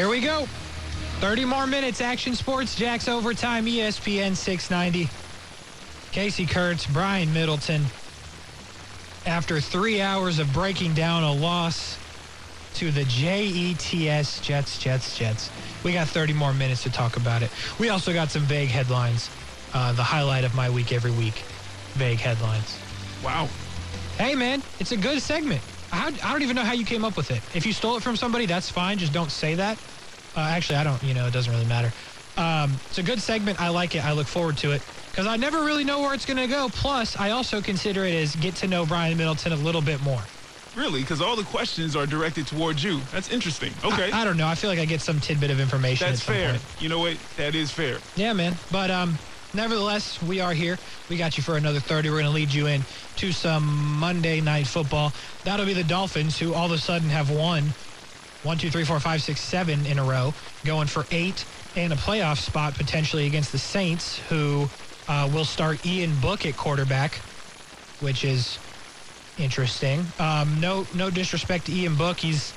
Here we go. 30 more minutes. Action Sports, Jax Overtime, ESPN 690. Casey Kurtz, Brian Middleton. After three hours of breaking down a loss to the JETS Jets, Jets, Jets, we got 30 more minutes to talk about it. We also got some vague headlines. Uh, the highlight of my week every week. Vague headlines. Wow. Hey, man, it's a good segment. I, I don't even know how you came up with it. If you stole it from somebody, that's fine. Just don't say that. Uh, actually, I don't, you know, it doesn't really matter. Um, it's a good segment. I like it. I look forward to it because I never really know where it's going to go. Plus, I also consider it as get to know Brian Middleton a little bit more. Really? Because all the questions are directed towards you. That's interesting. Okay. I, I don't know. I feel like I get some tidbit of information. That's fair. point. You know what? That is fair. Yeah, man. But um, nevertheless, we are here. We got you for another 30. We're going to lead you in to some Monday night football. That'll be the Dolphins, who all of a sudden have won one, two, three, four, five, six, seven in a row, going for eight and a playoff spot potentially against the Saints, who uh, will start Ian Book at quarterback, which is interesting. Um, no, no disrespect to Ian Book. He's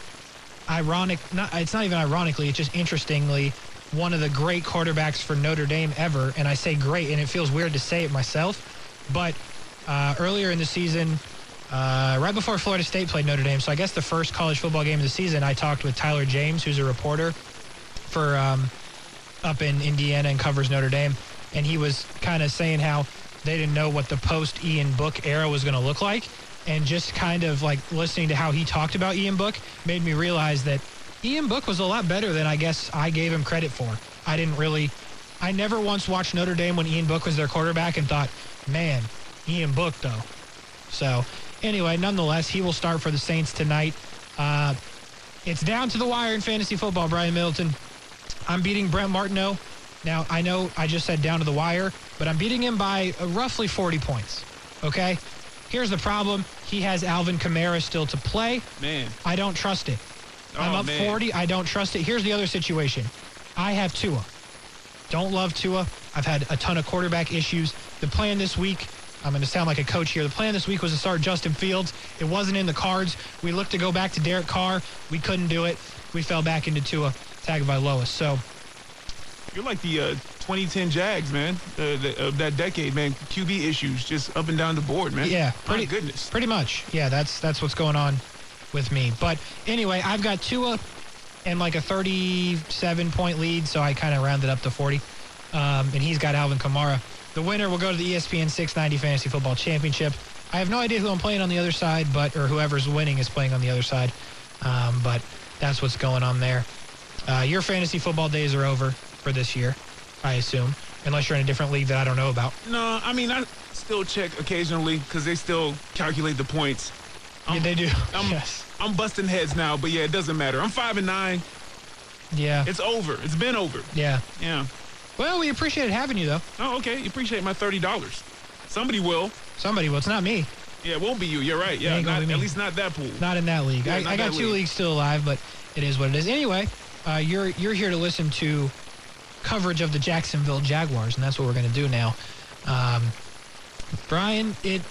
ironic. Not, it's not even ironically. It's just interestingly one of the great quarterbacks for Notre Dame ever. And I say great, and it feels weird to say it myself. But uh, earlier in the season, uh, right before Florida State played Notre Dame, so I guess the first college football game of the season, I talked with Tyler James, who's a reporter for um, up in Indiana and covers Notre Dame, and he was kind of saying how they didn't know what the post Ian Book era was going to look like, and just kind of like listening to how he talked about Ian Book made me realize that Ian Book was a lot better than I guess I gave him credit for. I didn't really, I never once watched Notre Dame when Ian Book was their quarterback and thought, man, Ian Book though. So anyway, nonetheless, he will start for the Saints tonight. Uh, it's down to the wire in fantasy football, Brian Middleton. I'm beating Brent Martineau. Now, I know I just said down to the wire, but I'm beating him by uh, roughly 40 points. Okay? Here's the problem. He has Alvin Kamara still to play. Man. I don't trust it. Oh, I'm up man. 40. I don't trust it. Here's the other situation. I have Tua. Don't love Tua. I've had a ton of quarterback issues. The plan this week, I'm going to sound like a coach here. The plan this week was to start Justin Fields. It wasn't in the cards. We looked to go back to Derek Carr. We couldn't do it. We fell back into Tua Tagovailoa. So You're like the uh, 2010 Jags, man. Uh, the, of that decade, man. QB issues just up and down the board, man. Yeah, My pretty goodness. Pretty much. Yeah, that's that's what's going on with me. But anyway, I've got Tua and like a 37 point lead, so I kind of rounded up to 40. Um, and he's got Alvin Kamara. The winner will go to the ESPN 690 Fantasy Football Championship. I have no idea who I'm playing on the other side, but or whoever's winning is playing on the other side. Um, but that's what's going on there. Uh, your fantasy football days are over for this year, I assume, unless you're in a different league that I don't know about. No, I mean, I still check occasionally because they still calculate the points. Yeah, they do. I'm, yes. I'm busting heads now, but yeah, it doesn't matter. I'm five and nine. Yeah. It's over. It's been over. Yeah. Yeah. Well, we appreciated having you, though. Oh, okay. You appreciate my thirty dollars. Somebody will. Somebody, will. it's not me. Yeah, it won't be you. You're right. Yeah, not, at least not that pool. Not in that league. Yeah, I, I got two league. leagues still alive, but it is what it is. Anyway, uh, you're you're here to listen to coverage of the Jacksonville Jaguars, and that's what we're going to do now. Um, Brian, it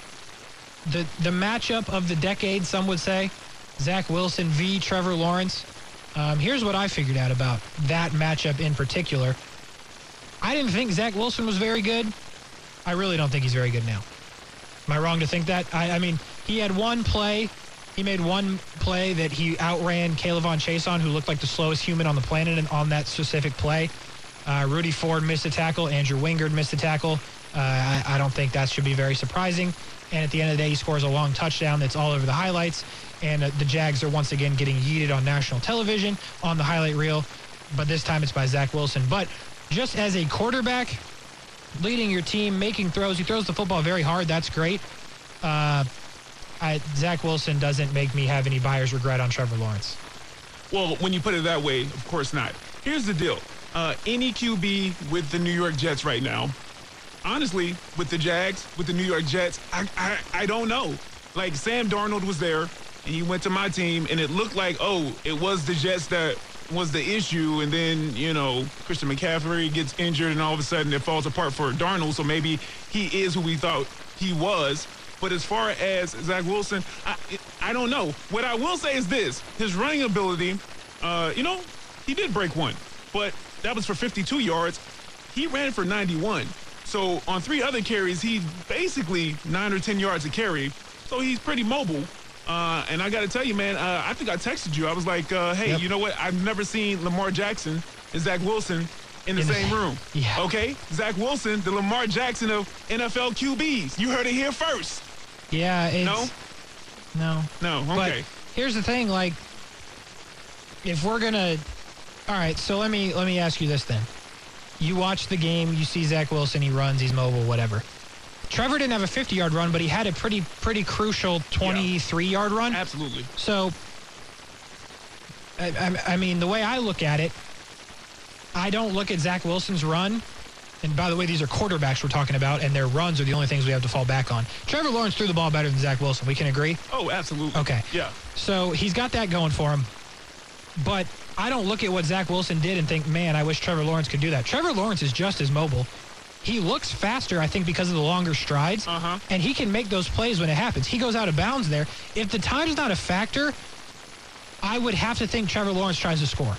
the the matchup of the decade, some would say, Zach Wilson v. Trevor Lawrence. Um, here's what I figured out about that matchup in particular. I didn't think Zach Wilson was very good. I really don't think he's very good now. Am I wrong to think that? I, I mean, he had one play. He made one play that he outran Caleb Von Chase on, who looked like the slowest human on the planet and on that specific play. Uh, Rudy Ford missed a tackle. Andrew Wingard missed a tackle. Uh, I, I don't think that should be very surprising. And at the end of the day, he scores a long touchdown that's all over the highlights. And uh, the Jags are once again getting yeeted on national television on the highlight reel. But this time it's by Zach Wilson. But just as a quarterback, leading your team, making throws. He throws the football very hard. That's great. Uh, I, Zach Wilson doesn't make me have any buyer's regret on Trevor Lawrence. Well, when you put it that way, of course not. Here's the deal. Uh, any QB with the New York Jets right now, honestly, with the Jags, with the New York Jets, I, I, I don't know. Like, Sam Darnold was there, and he went to my team, and it looked like, oh, it was the Jets that was the issue, and then, you know, Christian McCaffrey gets injured, and all of a sudden it falls apart for Darnold, so maybe he is who we thought he was. But as far as Zach Wilson, I, I don't know. What I will say is this: his running ability, uh, you know, he did break one, but that was for 52 yards. He ran for 91. So on three other carries, he basically nine or 10 yards a carry. So he's pretty mobile. Uh, and I got to tell you, man, uh, I think I texted you. I was like, uh, hey, Yep. you know what? I've never seen Lamar Jackson and Zach Wilson in the In same same- room. Yeah. Okay? Zach Wilson, the Lamar Jackson of NFL QBs. You heard it here first. Yeah, it's No? no. No, But okay. here's the thing, like, if we're gonna, all right. So let me let me ask you this then. You watch the game, you see Zach Wilson, he runs, he's mobile, whatever. Trevor didn't have a 50-yard run, but he had a pretty pretty crucial 23-yard run. Absolutely. So, I, I, I mean, the way I look at it, I don't look at Zach Wilson's run. And by the way, these are quarterbacks we're talking about, and their runs are the only things we have to fall back on. Trevor Lawrence threw the ball better than Zach Wilson. We can agree. Oh, absolutely. Okay. Yeah. So he's got that going for him. But I don't look at what Zach Wilson did and think, man, I wish Trevor Lawrence could do that. Trevor Lawrence is just as mobile. He looks faster, I think, because of the longer strides. Uh-huh. And he can make those plays when it happens. He goes out of bounds there. If the time's not a factor, I would have to think Trevor Lawrence tries to score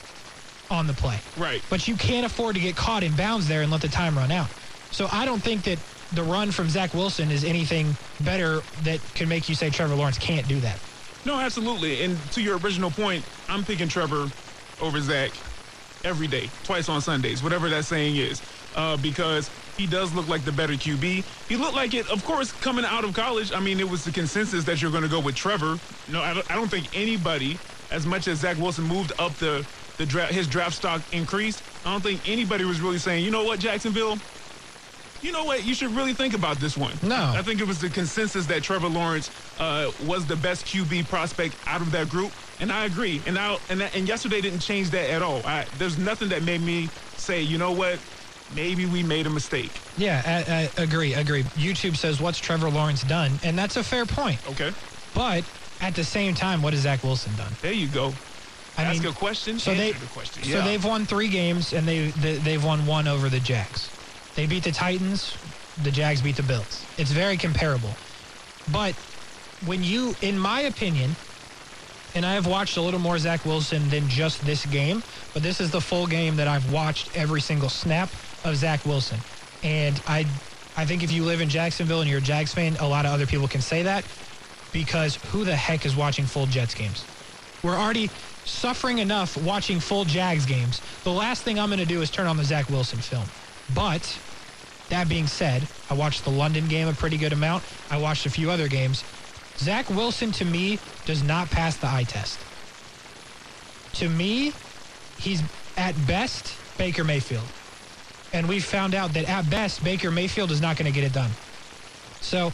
on the play. Right. But you can't afford to get caught in bounds there and let the time run out. So I don't think that the run from Zach Wilson is anything better that can make you say Trevor Lawrence can't do that. No, absolutely. And to your original point, I'm picking Trevor over Zach every day, twice on Sundays, whatever that saying is, uh, because he does look like the better QB. He looked like it, of course, coming out of college. I mean, it was the consensus that you're going to go with Trevor. No, I don't, I don't think anybody, as much as Zach Wilson moved up the the draft, his draft stock increased. I don't think anybody was really saying, you know what, Jacksonville, you know what? You should really think about this one. No. I think it was the consensus that Trevor Lawrence uh, was the best QB prospect out of that group, and I agree. And now, and, that- and yesterday didn't change that at all. I, there's nothing that made me say, you know what? Maybe we made a mistake. Yeah, I, I agree, agree. YouTube says, what's Trevor Lawrence done? And that's a fair point. Okay. But at the same time, what has Zach Wilson done? There you go. I Ask mean, a question. so answer they- the question. So yeah. they've won three games, and they, they they've won one over the Jags. They beat the Titans. The Jags beat the Bills. It's very comparable. But when you, in my opinion, and I have watched a little more Zach Wilson than just this game, but this is the full game that I've watched every single snap of Zach Wilson. And I, I think if you live in Jacksonville and you're a Jags fan, a lot of other people can say that because who the heck is watching full Jets games? We're already suffering enough watching full Jags games. The last thing I'm going to do is turn on the Zach Wilson film. But that being said, I watched the London game a pretty good amount. I watched a few other games. Zach Wilson, to me, does not pass the eye test. To me, he's at best Baker Mayfield. And we found out that at best, Baker Mayfield is not going to get it done. So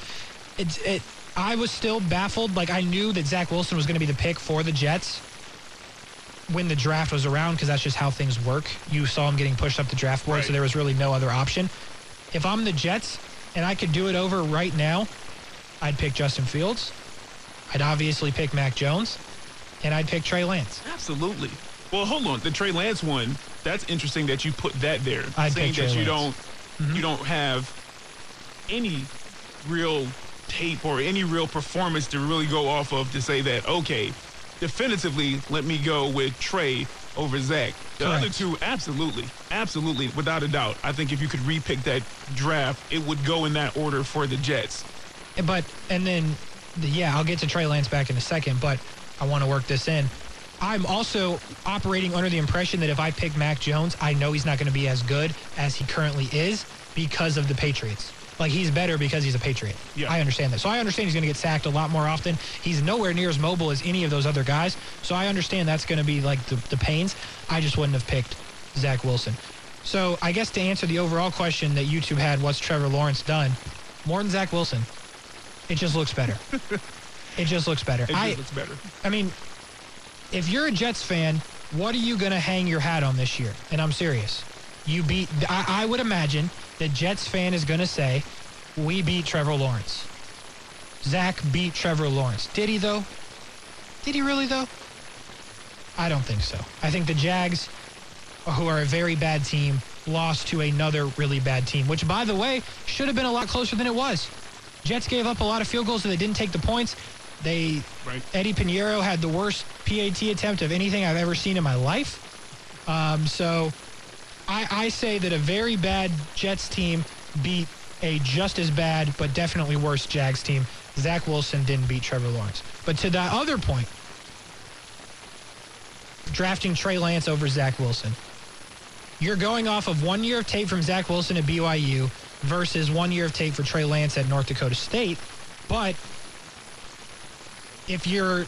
it's it. I was still baffled. Like I knew that Zach Wilson was going to be the pick for the Jets when the draft was around because that's just how things work. You saw him getting pushed up the draft board, so there was really no other option. If I'm the Jets and I could do it over right now, I'd pick Justin Fields. I'd obviously pick Mac Jones, and I'd pick Trey Lance. Absolutely. Well, hold on. The Trey Lance one. That's interesting that you put that there, I'd saying that you don't mm-hmm. you don't have any real tape or any real performance to really go off of to say that okay, definitively let me go with Trey over Zach. The Correct. other two, absolutely, absolutely, without a doubt. I think if you could repick that draft, it would go in that order for the Jets. But and then, yeah, I'll get to Trey Lance back in a second, but I want to work this in. I'm also operating under the impression that if I pick Mac Jones, I know he's not going to be as good as he currently is because of the Patriots. Like he's better because he's a Patriot. Yeah. I understand that. So I understand he's going to get sacked a lot more often. He's nowhere near as mobile as any of those other guys. So I understand that's going to be like the, the pains. I just wouldn't have picked Zach Wilson. So I guess to answer the overall question that YouTube had, what's Trevor Lawrence done? More than Zach Wilson. It just looks better. it just looks better. It I, just looks better. I mean, if you're a Jets fan, what are you going to hang your hat on this year? And I'm serious. You beat, I, I would imagine the Jets fan is going to say, we beat Trevor Lawrence. Zach beat Trevor Lawrence. Did he, though? Did he really, though? I don't think so. I think the Jags, who are a very bad team, lost to another really bad team, which, by the way, should have been a lot closer than it was. Jets gave up a lot of field goals, so they didn't take the points. They Right. Eddy Piñeiro had the worst PAT attempt of anything I've ever seen in my life. Um, so I, I say that a very bad Jets team beat a just as bad but definitely worse Jags team. Zach Wilson didn't beat Trevor Lawrence. But to that other point, drafting Trey Lance over Zach Wilson. You're going off of one year of tape from Zach Wilson at BYU versus one year of tape for Trey Lance at North Dakota State. But if you're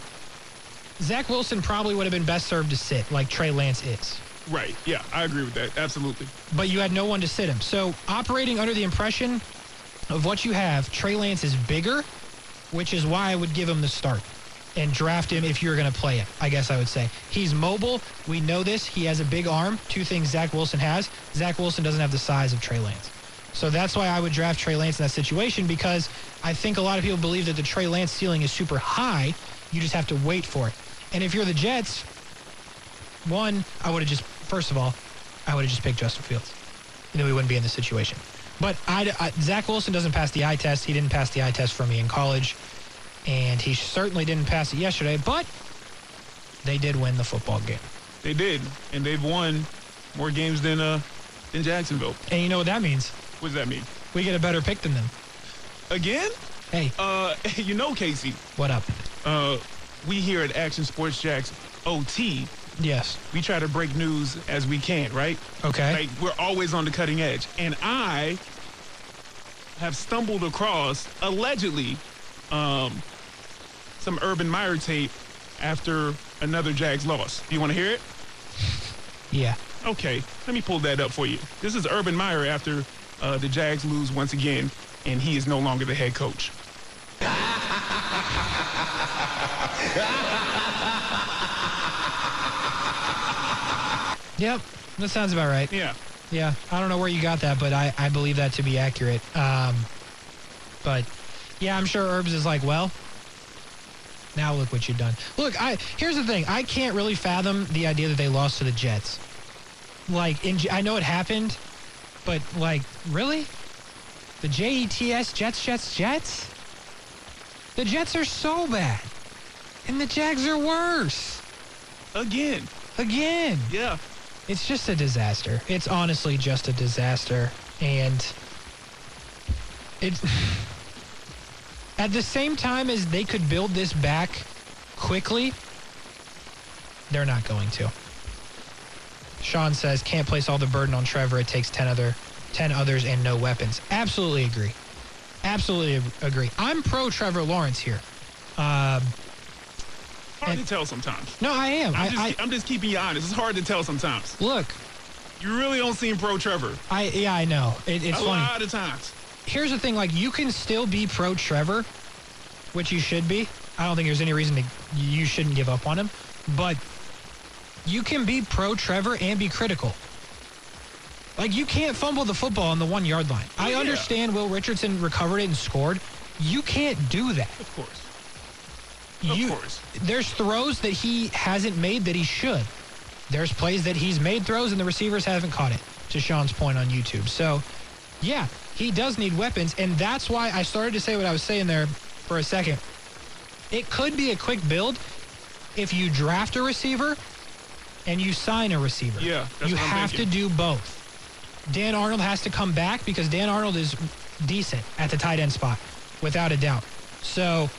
Zach Wilson probably would have been best served to sit like Trey Lance is. Right. Yeah, I agree with that. Absolutely. But you had no one to sit him. So operating under the impression of what you have, Trey Lance is bigger, which is why I would give him the start and draft him if you're going to play it, I guess I would say. He's mobile. We know this. He has a big arm. Two things Zach Wilson has. Zach Wilson doesn't have the size of Trey Lance. So that's why I would draft Trey Lance in that situation because I think a lot of people believe that the Trey Lance ceiling is super high. You just have to wait for it. And if you're the Jets, one, I would have just, first of all, I would have just picked Justin Fields. And then we wouldn't be in this situation. But I, I, Zach Wilson doesn't pass the eye test. He didn't pass the eye test for me in college. And he certainly didn't pass it yesterday, but they did win the football game. They did. And they've won more games than, uh, than Jacksonville. And you know what that means? What does that mean? We get a better pick than them. Again? Hey, Uh, you know, Casey, what up? uh, we here at Action Sports Jax OT, Yes. we try to break news as we can, right? Okay. Like we're always on the cutting edge. And I have stumbled across allegedly um, some Urban Meyer tape after another Jags loss. Do you want to hear it? Yeah. Okay, let me pull that up for you. This is Urban Meyer after uh, the Jags lose once again, and he is no longer the head coach. Yep. That sounds about right. Yeah. Yeah. I don't know where you got that, but I, I believe that to be accurate. Um, but yeah, I'm sure Herbs is like, well, now look what you've done. Look, I here's the thing. I can't really fathom the idea that they lost to the Jets. Like, in, I know it happened, but like, really? The Jets, Jets, Jets, Jets? The Jets are so bad. And the Jags are worse. Again. Again. Yeah. It's just a disaster. It's honestly just a disaster. And it's at the same time as they could build this back quickly, they're not going to. Sean says can't place all the burden on Trevor. It takes 10 other 10 others and no weapons. Absolutely agree. Absolutely agree. I'm pro Trevor Lawrence here. Um, Hard And- to tell sometimes. no, I am. I'm I, just, I I'm just keeping you honest. It's hard to tell sometimes. look. You really don't seem pro Trevor. I yeah, I know. It, it's a funny. lot of times. here's the thing like you can still be pro Trevor, which you should be. I don't think there's any reason to you shouldn't give up on him, but you can be pro Trevor and be critical. Like you can't fumble the football on the 1 yard line. I understand Will Richardson recovered it and scored. You can't do that. Of course. Of you, course. There's throws that he hasn't made that he should. There's plays that he's made throws and the receivers haven't caught it, to Sean's point on YouTube. So, yeah, he does need weapons. And that's why I started to say what I was saying there for a second. It could be a quick build if you draft a receiver and you sign a receiver. Yeah, you have to do both. Dan Arnold has to come back because Dan Arnold is decent at the tight end spot, without a doubt. So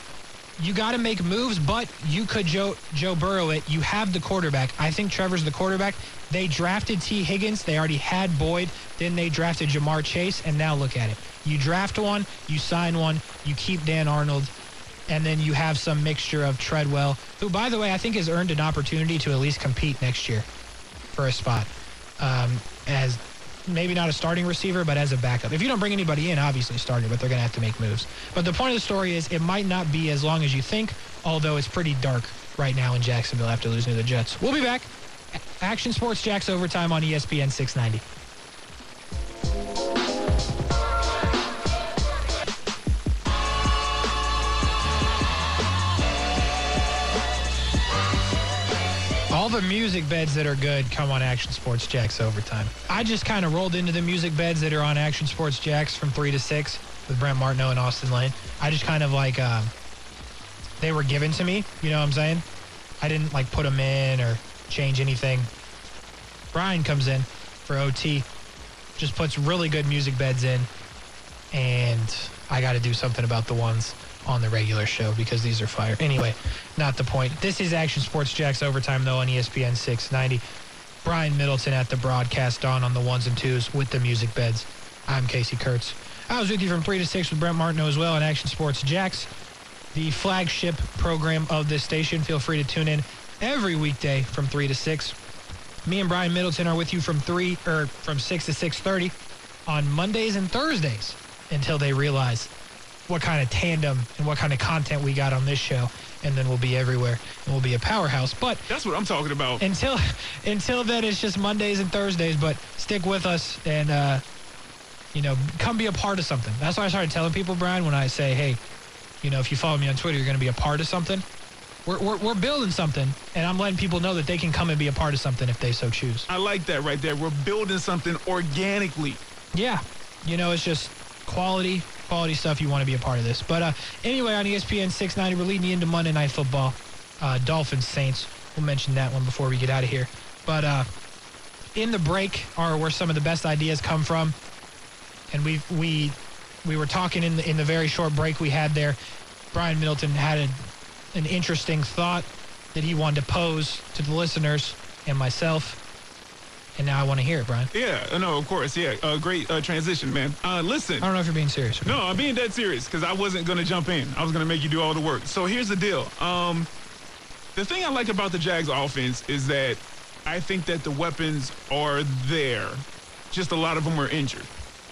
you got to make moves, but you could Joe Joe Burrow it. You have the quarterback. I think Trevor's the quarterback. They drafted Tee Higgins. They already had Boyd. Then they drafted Ja'Marr Chase, and now look at it. You draft one, you sign one, you keep Dan Arnold, and then you have some mixture of Treadwell, who, by the way, I think has earned an opportunity to at least compete next year for a spot um, as maybe not a starting receiver, but as a backup. If you don't bring anybody in, obviously starting, but they're going to have to make moves. But the point of the story is it might not be as long as you think, although it's pretty dark right now in Jacksonville after losing to the Jets. We'll be back. Action Sports Jax overtime on ESPN 690. The music beds that are good come on Action Sports Jax overtime. I just kind of rolled into the music beds that are on Action Sports Jax from 3 to 6 with Brent Martineau and Austin Lane. I just kind of like, um, they were given to me. You know what I'm saying? I didn't like put them in or change anything. Brian comes in for OT, just puts really good music beds in, and I got to do something about the ones on the regular show because these are fire. Anyway, not the point. This is Action Sports Jax Overtime, though, on ESPN 690. Brian Middleton at the broadcast on on the ones and twos with the music beds. I'm Casey Kurtz. I was with you from 3 to 6 with Brent Martineau as well on Action Sports Jax, the flagship program of this station. Feel free to tune in every weekday from 3 to 6. Me and Brian Middleton are with you from 3 or from 6 to 6:30 on Mondays and Thursdays until they realize what kind of tandem and what kind of content we got on this show and then we'll be everywhere and we'll be a powerhouse. But That's what I'm talking about. until until then it's just Mondays and Thursdays, but stick with us and uh you know, come be a part of something. That's why I started telling people, Brian, when I say, hey, you know, if you follow me on Twitter, you're going to be a part of something. We're, we're, we're building something, and I'm letting people know that they can come and be a part of something if they so choose. I like that right there. We're building something organically. Yeah, you know, it's just quality, quality stuff. You want to be a part of this. But uh, anyway, on ESPN 690, we're leading into Monday Night Football. Uh, Dolphins Saints. We'll mention that one before we get out of here. But uh, in the break are where some of the best ideas come from, and we we we were talking in the in the very short break we had there. Brian Middleton had a, an interesting thought that he wanted to pose to the listeners and myself. And now I want to hear it, Brian. Yeah, no, of course. Yeah, uh, great uh, transition, man. Uh, listen. I don't know if you're being serious. No, I'm being dead serious because I wasn't going to jump in. I was going to make you do all the work. So here's the deal. Um, the thing I like about the Jags offense is that I think that the weapons are there. Just a lot of them are injured.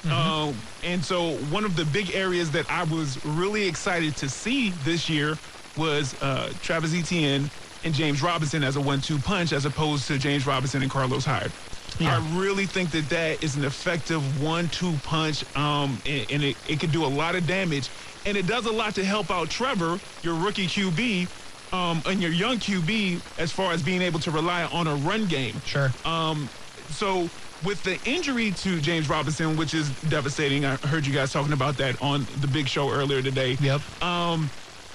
Um, and so one of the big areas that I was really excited to see this year was uh, Travis Etienne and James Robinson as a one-two punch as opposed to James Robinson and Carlos Hyde. Yeah. I really think that that is an effective one-two punch, um, and, and it, it could do a lot of damage. And it does a lot to help out Trevor, your rookie QB, um, and your young QB as far as being able to rely on a run game. Sure. Um, so with the injury to James Robinson, which is devastating, I heard you guys talking about that on the big show earlier today. Yep. Um,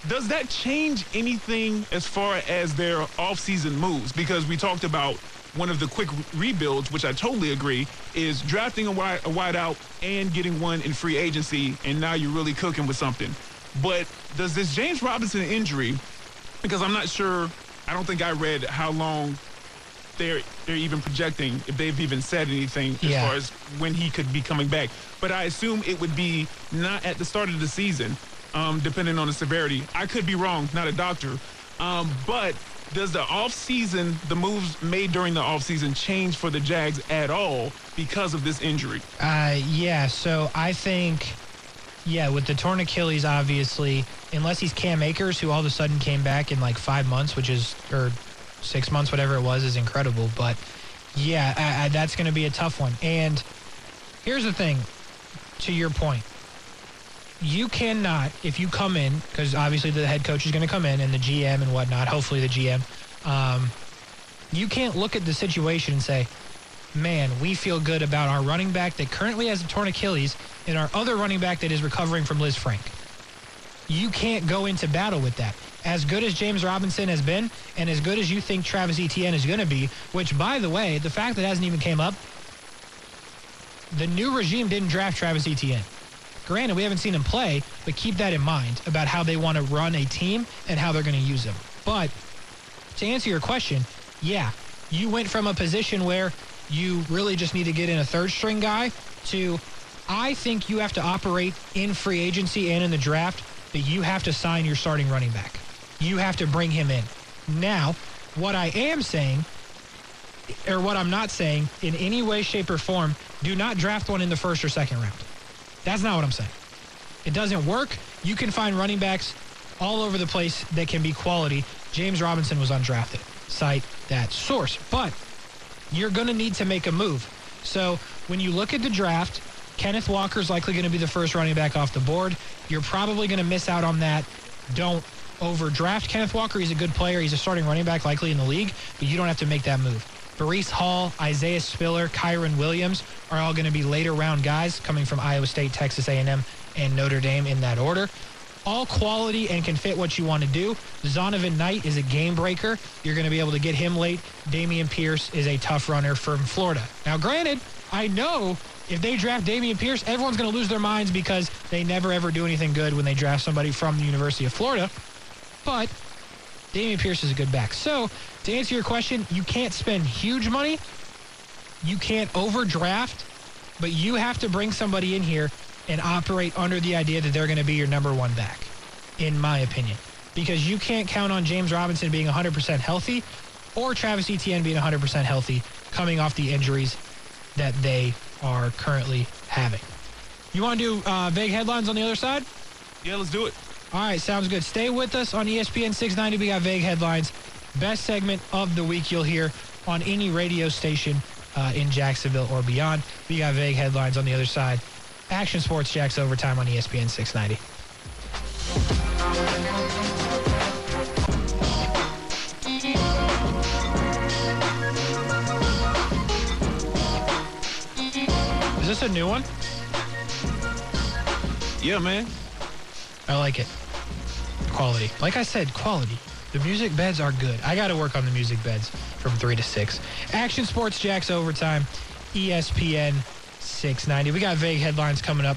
does that change anything as far as their offseason moves? Because we talked about one of the quick rebuilds, which I totally agree, is drafting a wide, a wide out and getting one in free agency, and now you're really cooking with something. But does this James Robinson injury, because I'm not sure, I don't think I read how long they're they're even projecting if they've even said anything as Yeah. far as when he could be coming back. But I assume it would be not at the start of the season, um, depending on the severity. I could be wrong, not a doctor. Um, but does the offseason, the moves made during the offseason change for the Jags at all because of this injury? Uh, yeah, so I think, yeah, with the torn Achilles, obviously, unless he's Cam Akers, who all of a sudden came back in like five months, which is, or six months, whatever it was, is incredible. But yeah, I, I, that's going to be a tough one. And here's the thing, to your point, you cannot, if you come in, because obviously the head coach is going to come in and the GM and whatnot, hopefully the GM, um, you can't look at the situation and say, man, we feel good about our running back that currently has a torn Achilles and our other running back that is recovering from Lisfranc. You can't go into battle with that. As good as James Robinson has been, and as good as you think Travis Etienne is going to be, which, by the way, the fact that hasn't even came up, the new regime didn't draft Travis Etienne. Granted, we haven't seen him play, but keep that in mind about how they want to run a team and how they're going to use him. But to answer your question, yeah, you went from a position where you really just need to get in a third string guy to I think you have to operate in free agency and in the draft that you have to sign your starting running back. You have to bring him in. Now, what I am saying, or what I'm not saying in any way, shape, or form, do not draft one in the first or second round. That's not what I'm saying. It doesn't work. You can find running backs all over the place that can be quality. James Robinson was undrafted. Cite that source. But you're going to need to make a move. So when you look at the draft, Kenneth Walker's likely going to be the first running back off the board. You're probably going to miss out on that. Don't overdraft Kenneth Walker. He's a good player. He's a starting running back likely in the league, but you don't have to make that move. Breece Hall, Isaiah Spiller, Kyren Williams are all going to be later round guys coming from Iowa State, Texas A&M, and Notre Dame in that order. all quality and can fit what you want to do. Zonovan Knight is a game breaker. You're going to be able to get him late. Dameon Pierce is a tough runner from Florida. Now, granted, I know if they draft Dameon Pierce, everyone's going to lose their minds because they never ever do anything good when they draft somebody from the University of Florida. But Dameon Pierce is a good back. So, to answer your question, you can't spend huge money. You can't overdraft, but you have to bring somebody in here and operate under the idea that they're going to be your number one back, in my opinion. Because you can't count on James Robinson being 100% healthy or Travis Etienne being 100% healthy coming off the injuries that they are currently having. You want to do uh, vague headlines on the other side? Yeah, let's do it. All right, sounds good. Stay with us on ESPN 690. We got vague headlines. Best segment of the week you'll hear on any radio station uh, in Jacksonville or beyond. We got vague headlines on the other side. Action Sports Jax Overtime on ESPN 690. Is this a new one? Yeah, man. I like it. Quality. Like I said, quality. The music beds are good. I got to work on the music beds from 3 to 6. Action Sports Jax Overtime, ESPN 690. We got vague headlines coming up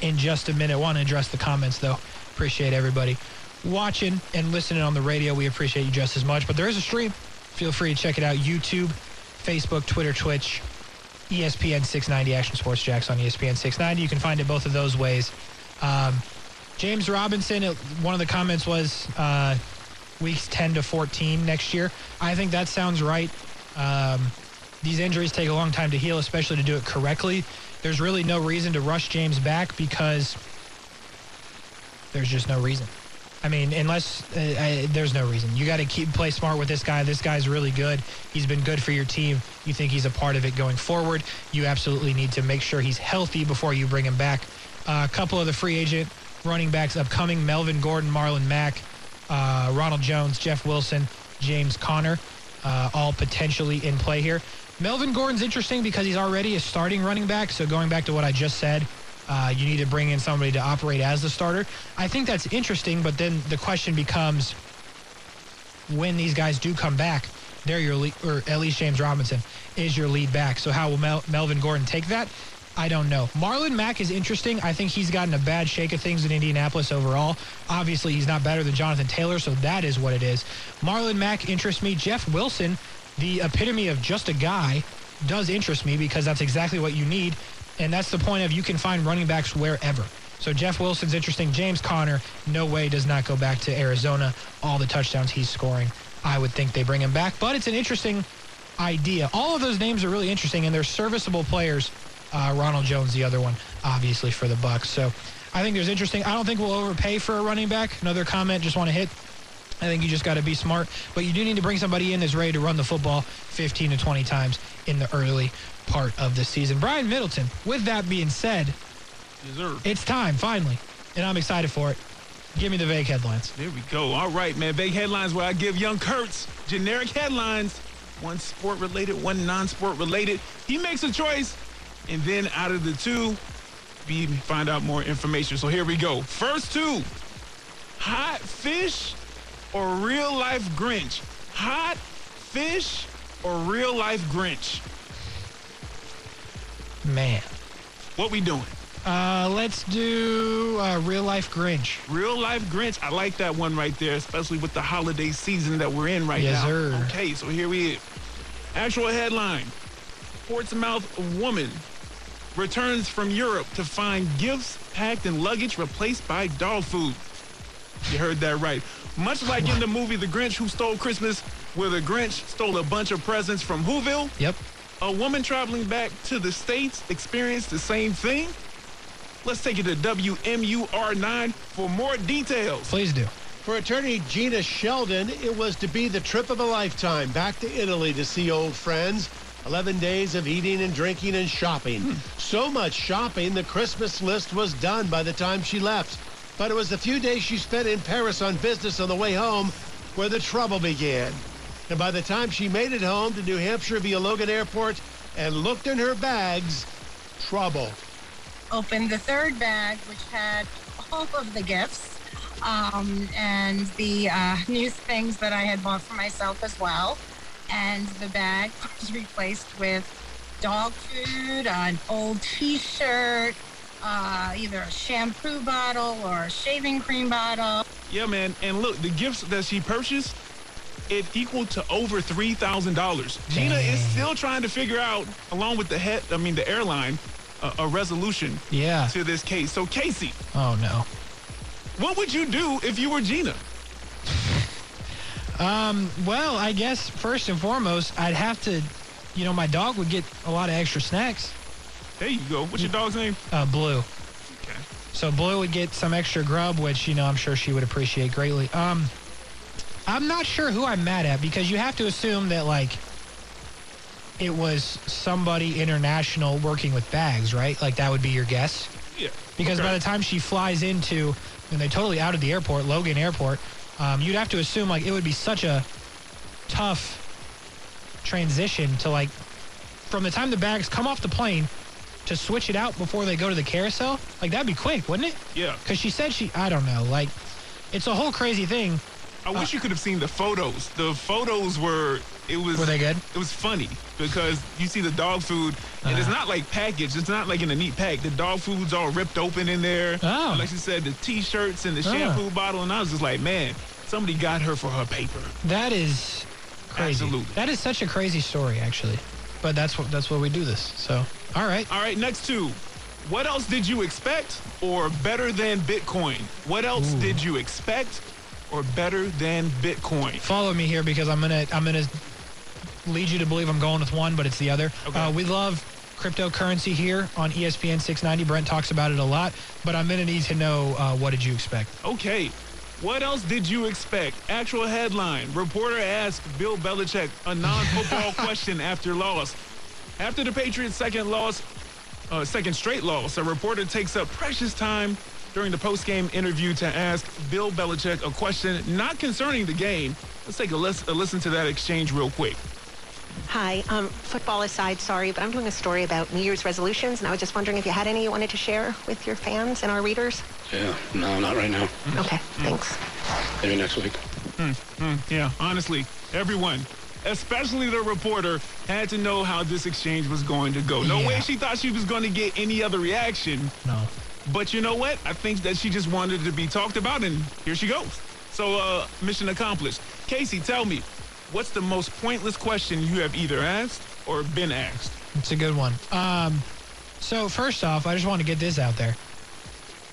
in just a minute. Want to address the comments, though. Appreciate everybody watching and listening on the radio. We appreciate you just as much. But there is a stream. Feel free to check it out. YouTube, Facebook, Twitter, Twitch, ESPN 690, Action Sports Jax on ESPN 690. You can find it both of those ways. Um, James Robinson, it, one of the comments was uh, weeks 10 to 14 next year. I think that sounds right. Um, these injuries take a long time to heal, especially to do it correctly. There's really no reason to rush James back because there's just no reason. I mean, unless uh, I, there's no reason. You got to keep play smart with this guy. This guy's really good. He's been good for your team. You think he's a part of it going forward. You absolutely need to make sure he's healthy before you bring him back. Uh, a couple of the free agent running backs upcoming Melvin Gordon, Marlon Mack, uh, Ronald Jones, Jeff Wilson, James Conner, uh, all potentially in play here. Melvin Gordon's interesting because he's already a starting running back. So going back to what I just said, uh, you need to bring in somebody to operate as the starter. I think that's interesting, but then the question becomes when these guys do come back, they're your lead, or at least James Robinson is your lead back. So how will Mel- Melvin Gordon take that? I don't know. Marlon Mack is interesting. I think he's gotten a bad shake of things in Indianapolis overall. Obviously, he's not better than Jonathan Taylor, so that is what it is. Marlon Mack interests me. Jeff Wilson, the epitome of just a guy, does interest me because that's exactly what you need. And that's the point of you can find running backs wherever. So Jeff Wilson's interesting. James Conner, no way does not go back to Arizona. All the touchdowns he's scoring, I would think they bring him back. But it's an interesting idea. All of those names are really interesting, and they're serviceable players. Uh, Ronald Jones, the other one, obviously for the Bucs. So I think there's interesting. I don't think we'll overpay for a running back. Another comment, just want to hit. I think you just got to be smart, but you do need to bring somebody in that's ready to run the football 15 to 20 times in the early part of the season. Brian Middleton, with that being said, Yes, it's time finally, and I'm excited for it. Give me the vague headlines. There we go. All right, man. Vague headlines where I give young Kurtz generic headlines. One sport related, one non-sport related. He makes a choice, and then out of the two, we find out more information. So here we go. First two, hot fish or real life Grinch? Hot fish or real life Grinch? Man. What we doing? Uh, let's do uh, real life Grinch. Real life Grinch. I like that one right there, especially with the holiday season that we're in right Yes, now. sir. Okay, so here we Actual headline. Portsmouth woman returns from Europe to find gifts packed in luggage replaced by dog food. You heard that right. Much like in the movie The Grinch Who Stole Christmas, where the Grinch stole a bunch of presents from Whoville, Yep. a woman traveling back to the States experienced the same thing. Let's take it to WMUR9 for more details. Please do. For attorney Gina Sheldon, it was to be the trip of a lifetime back to Italy to see old friends. 11 days of eating and drinking and shopping. So much shopping, the Christmas list was done by the time she left. But it was the few days she spent in Paris on business on the way home where the trouble began. And by the time she made it home to New Hampshire via Logan Airport and looked in her bags, trouble. opened the third bag, which had all of the gifts um, and the uh, new things that I had bought for myself as well. And the bag was replaced with dog food, an old T-shirt, uh, either a shampoo bottle or a shaving cream bottle. Yeah, man. And look, the gifts that she purchased, it equaled to over three thousand dollars. Gina is still trying to figure out, along with the head, I mean the airline, a, a resolution Yeah. to this case. So Casey, Oh no. what would you do if you were Gina? Well, I guess first and foremost, I'd have to, you know, my dog would get a lot of extra snacks. There you go. What's your dog's name? Uh, Blue. Okay. So Blue would get some extra grub, which you know I'm sure she would appreciate greatly. Um, I'm not sure who I'm mad at because you have to assume that like it was somebody international working with bags, right? Like that would be your guess. Yeah. Because Okay. by the time she flies into, and they totally out of the airport, Logan Airport, um, you'd have to assume like it would be such a tough transition to like from the time the bags come off the plane to switch it out before they go to the carousel. Like that'd be quick, wouldn't it? Yeah. Because she said she, I don't know, like it's a whole crazy thing. I wish you could have seen the photos. The photos were it was Were they good? It was funny because you see the dog food and it's Uh-huh. not like packaged. It's not like in a neat pack. The dog food's all ripped open in there. Oh. Like she said, the t-shirts and the shampoo bottle, and I was just like, man, somebody got her for her paper. That is crazy. Absolutely. That is such a crazy story, actually. But that's what that's what we do this. So, all right. All right, next two. What else did you expect or better than Bitcoin? What else Ooh. did you expect or better than Bitcoin? follow me here because I'm gonna I'm gonna lead you to believe I'm going with one, but it's the other. Okay. Uh, we love cryptocurrency here on ESPN 690. Brent talks about it a lot, but I'm gonna need to know uh, what did you expect? Okay. What else did you expect? Actual headline. Reporter asked Bill Belichick a non-football question after loss. After the Patriots' second loss, uh, second straight loss, a reporter takes up precious time during the post-game interview to ask Bill Belichick a question not concerning the game. Let's take a, a listen to that exchange real quick. Hi. Um, football aside, sorry, but I'm doing a story about New Year's resolutions, and I was just wondering if you had any you wanted to share with your fans and our readers. Yeah, no, not right now. Okay, thanks. Maybe next week. Yeah, honestly, everyone, especially the reporter, had to know how this exchange was going to go. No Yeah. way she thought she was going to get any other reaction. No. But you know what? I think that she just wanted to be talked about, and here she goes. So, uh, mission accomplished. Casey, tell me, what's the most pointless question you have either asked or been asked? It's a good one. Um, so first off, I just want to get this out there.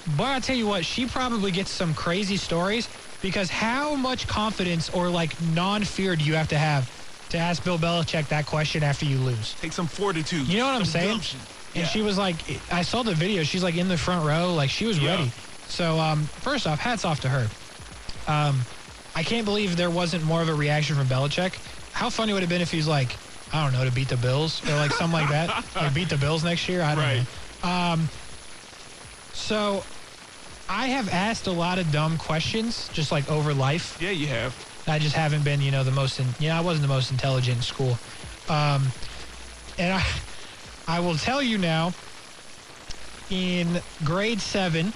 But I tell you what, she probably gets some crazy stories because how much confidence or like non-fear do you have to have to ask Bill Belichick that question after you lose? Take some fortitude. You know what I'm saying? gumption. And Yeah. she was like, I saw the video. She's like in the front row, like she was Yeah. ready. So um, first off, hats off to her. Um, I can't believe there wasn't more of a reaction from Belichick. How funny would it have been if he's like, I don't know, to beat the Bills or like something like that, like beat the Bills next year. I don't Right. know. Um, so I have asked a lot of dumb questions, just like over life. Yeah, you have. I just haven't been, you know, the most, in, you know, I wasn't the most intelligent in school. Um, and I, I will tell you now, in grade seven,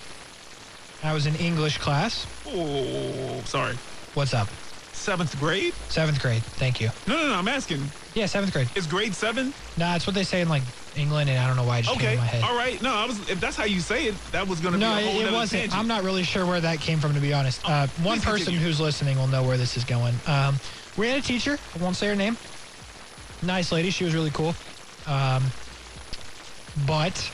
I was in English class. Oh, sorry. What's up? Seventh grade? Seventh grade. Thank you. No, no, no. I'm asking. Yeah, seventh grade. Is grade seven? Nah, it's what they say in like England, and I don't know why it just came Okay. in my head. All right. No, I was. If that's how you say it, that was going to No, be a whole it, it wasn't. tangent. I'm not really sure where that came from, to be honest. Uh, one person continue. who's listening will know where this is going. Um, we had a teacher. I won't say her name. Nice lady. She was really cool. Um, but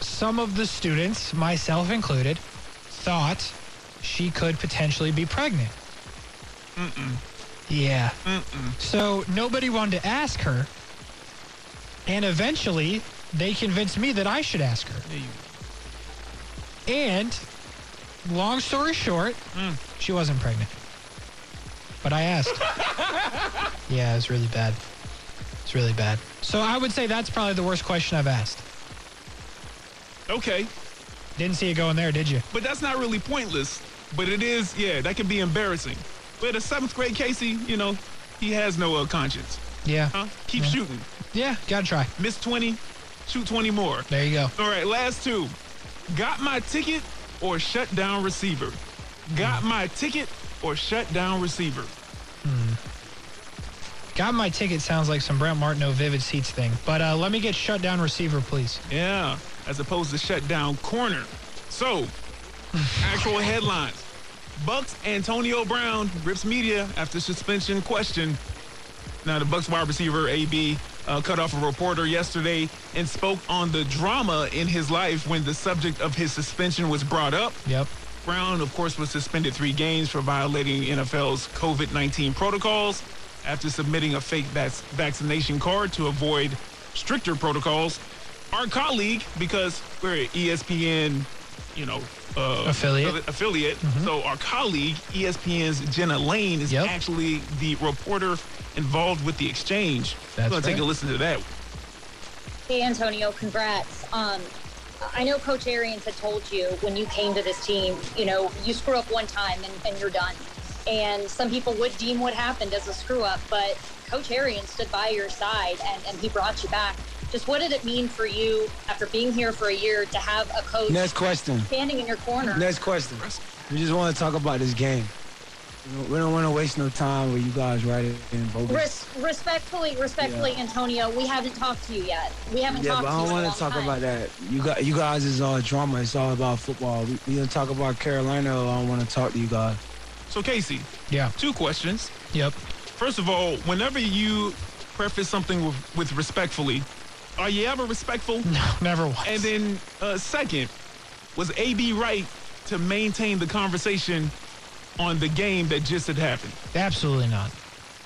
some of the students, myself included, thought she could potentially be pregnant. Yeah. So nobody wanted to ask her. And eventually, they convinced me that I should ask her. And long story short, mm. she wasn't pregnant. But I asked. yeah, it's really bad. It's really bad. So I would say that's probably the worst question I've asked. Okay, Didn't see it going there, did you? but that's not really pointless. But it is. Yeah, that can be embarrassing. But a seventh grade Casey, you know, he has no uh, conscience. Yeah. Huh? Keep Yeah. shooting. Yeah, gotta try. Miss twenty. Shoot 20 more. There you go. All right, last two. Got my ticket or shut down receiver? Got my ticket or shut down receiver? Got my ticket sounds like some Brent Martineau Vivid Seats thing. But uh, let me get shut down receiver, please. Yeah, as opposed to shut down corner. So, actual headlines. Bucs Antonio Brown rips media after suspension question. Now, the Bucs wide receiver AB uh, cut off a reporter yesterday and spoke on the drama in his life when the subject of his suspension was brought up. Yep. Brown, of course, was suspended three games for violating NFL's COVID 19 protocols after submitting a fake vac- vaccination card to avoid stricter protocols. Our colleague, because we're E ESPN, you know, uh, Affiliate. affili- affiliate. So our colleague, ESPN's Jenna Laine, is Yep. actually the reporter involved with the exchange. That's We're gonna take a listen to that. Hey, Antonio, congrats. Um, I know Coach Arians had told you when you came to this team, you know, you screw up one time and, and you're done. And some people would deem what happened as a screw up, but Coach Arians stood by your side and, and he brought you back. Just what did it mean for you after being here for a year to have a coach Next question. standing in your corner? Next question. We just want to talk about this game. We don't want to waste no time with you guys right in bogus. Res- respectfully, respectfully, Antonio, we haven't talked to you yet. We haven't Yeah, talked but I to you don't want to talk time. about that. You got you guys is all drama. It's all about football. We, we gonna talk about Carolina. I don't want to talk to you guys. So, Casey, Yeah. two questions. Yep. First of all, whenever you preface something with, with respectfully, are you ever respectful? No, never once. And then, uh, second, was AB right to maintain the conversation on the game that just had happened? Absolutely not.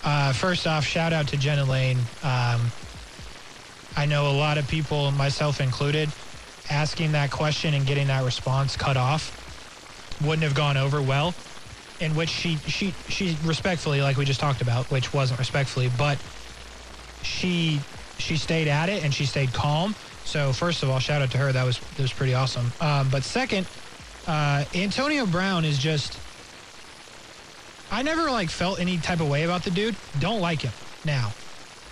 Uh, first off, shout out to Jenna Laine. Um, I know a lot of people, myself included, asking that question and getting that response cut off wouldn't have gone over well. In which she she she respectfully, like we just talked about, which wasn't respectfully, but she she stayed at it and she stayed calm. So first of all, shout out to her. That was that was pretty awesome. Um, but second, uh, Antonio Brown is just I never like felt any type of way about the dude. Don't like him now.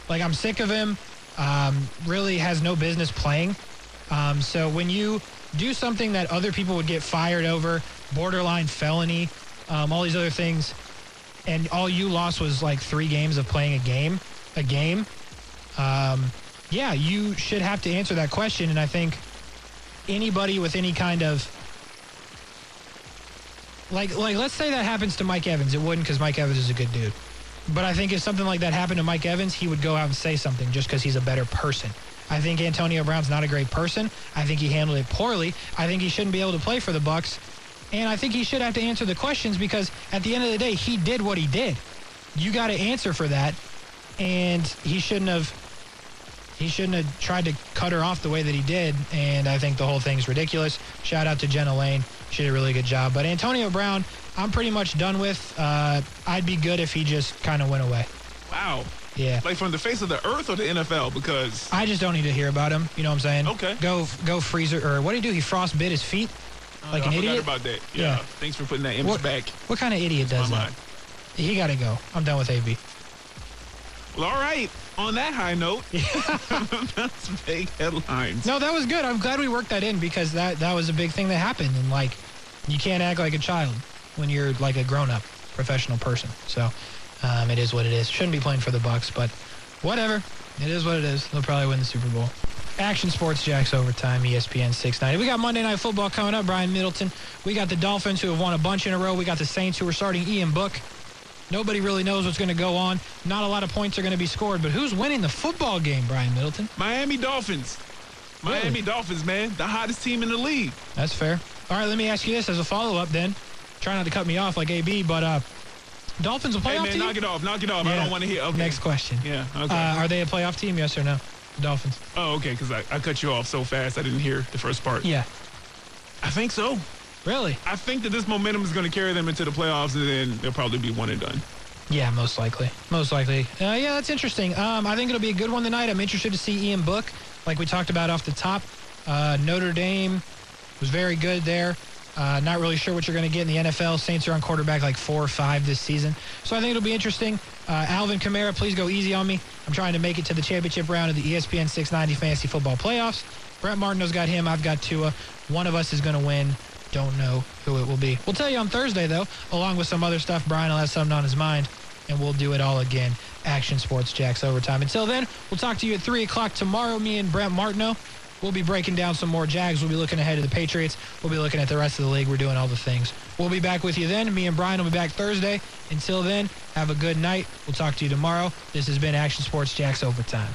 Like I'm sick of him. Um, really has no business playing. Um, so when you do something that other people would get fired over, borderline felony, um, all these other things, and all you lost was like three games of playing a game, a game. Um, yeah, you should have to answer that question. And I think anybody with any kind of like like let's say that happens to Mike Evans. It wouldn't because Mike Evans is a good dude. But I think if something like that happened to Mike Evans, he would go out and say something just because he's a better person. I think Antonio Brown's not a great person. I think he handled it poorly. I think he shouldn't be able to play for the Bucs. And I think he should have to answer the questions because at the end of the day, he did what he did. You got to answer for that. And he shouldn't have he shouldn't have tried to cut her off the way that he did. And I think the whole thing's ridiculous. Shout out to Jenna Laine. She did a really good job. But Antonio Brown, I'm pretty much done with. Uh, I'd be good if he just kind of went away. Wow. Yeah. Like from the face of the earth or the NFL? Because I just don't need to hear about him. You know what I'm saying? Okay. Go go freezer or what did he do? He frostbit his feet like I an forgot idiot. about that. Yeah. Yeah. Thanks for putting that image What, back. what kind of idiot does that? mind. He got to go. I'm done with AB. Well, all right. On that high note, that's big headlines. No, that was good. I'm glad we worked that in because that that was a big thing that happened. And like, you can't act like a child when you're like a grown-up professional person. So, um, it is what it is. Shouldn't be playing for the Bucs, but whatever. It is what it is. They'll probably win the Super Bowl. Action Sports Jax overtime, ESPN 690. We got Monday Night Football coming up. Brian Middleton. We got the Dolphins who have won a bunch in a row. We got the Saints who are starting Ian Book. Nobody really knows what's going to go on. Not a lot of points are going to be scored, but who's winning the football game, Brian Middleton? Miami Dolphins. Miami Really? Dolphins, man. The hottest team in the league. That's fair. All right, let me ask you this as a follow-up then. Try not to cut me off like AB, but uh, Dolphins a playoff team? Hey, man, team? knock it off. Knock it off. I don't want to hear. Okay. Next question. Yeah. Okay. Uh, are they a playoff team, yes or no? The Dolphins. oh, okay. Because I, I cut you off so fast, I didn't hear the first part. Yeah. I think so. Really? I think that this momentum is going to carry them into the playoffs, and then they'll probably be one and done. Yeah, most likely. Most likely. Uh, yeah, that's interesting. Um, I think it'll be a good one tonight. I'm interested to see Ian Book, like we talked about off the top. Uh, Notre Dame was very good there. Uh, not really sure what you're going to get in the NFL. Saints are on quarterback like four or five this season. So I think it'll be interesting. Uh, Alvin Kamara, please go easy on me. I'm trying to make it to the championship round of the ESPN 690 Fantasy Football Playoffs. Brent Martineau's got him. I've got Tua. One of us is going to win. Don't know who it will be. We'll tell you on Thursday, though, along with some other stuff. Brian will have something on his mind, and we'll do it all again. Action Sports Jax Overtime. Until then, we'll talk to you at 3 o'clock tomorrow. Me and Brent Martineau. We'll be breaking down some more Jags. We'll be looking ahead to the Patriots. We'll be looking at the rest of the league. We're doing all the things. We'll be back with you then. Me and Brian will be back Thursday. Until then, have a good night. We'll talk to you tomorrow. This has been Action Sports Jax Overtime.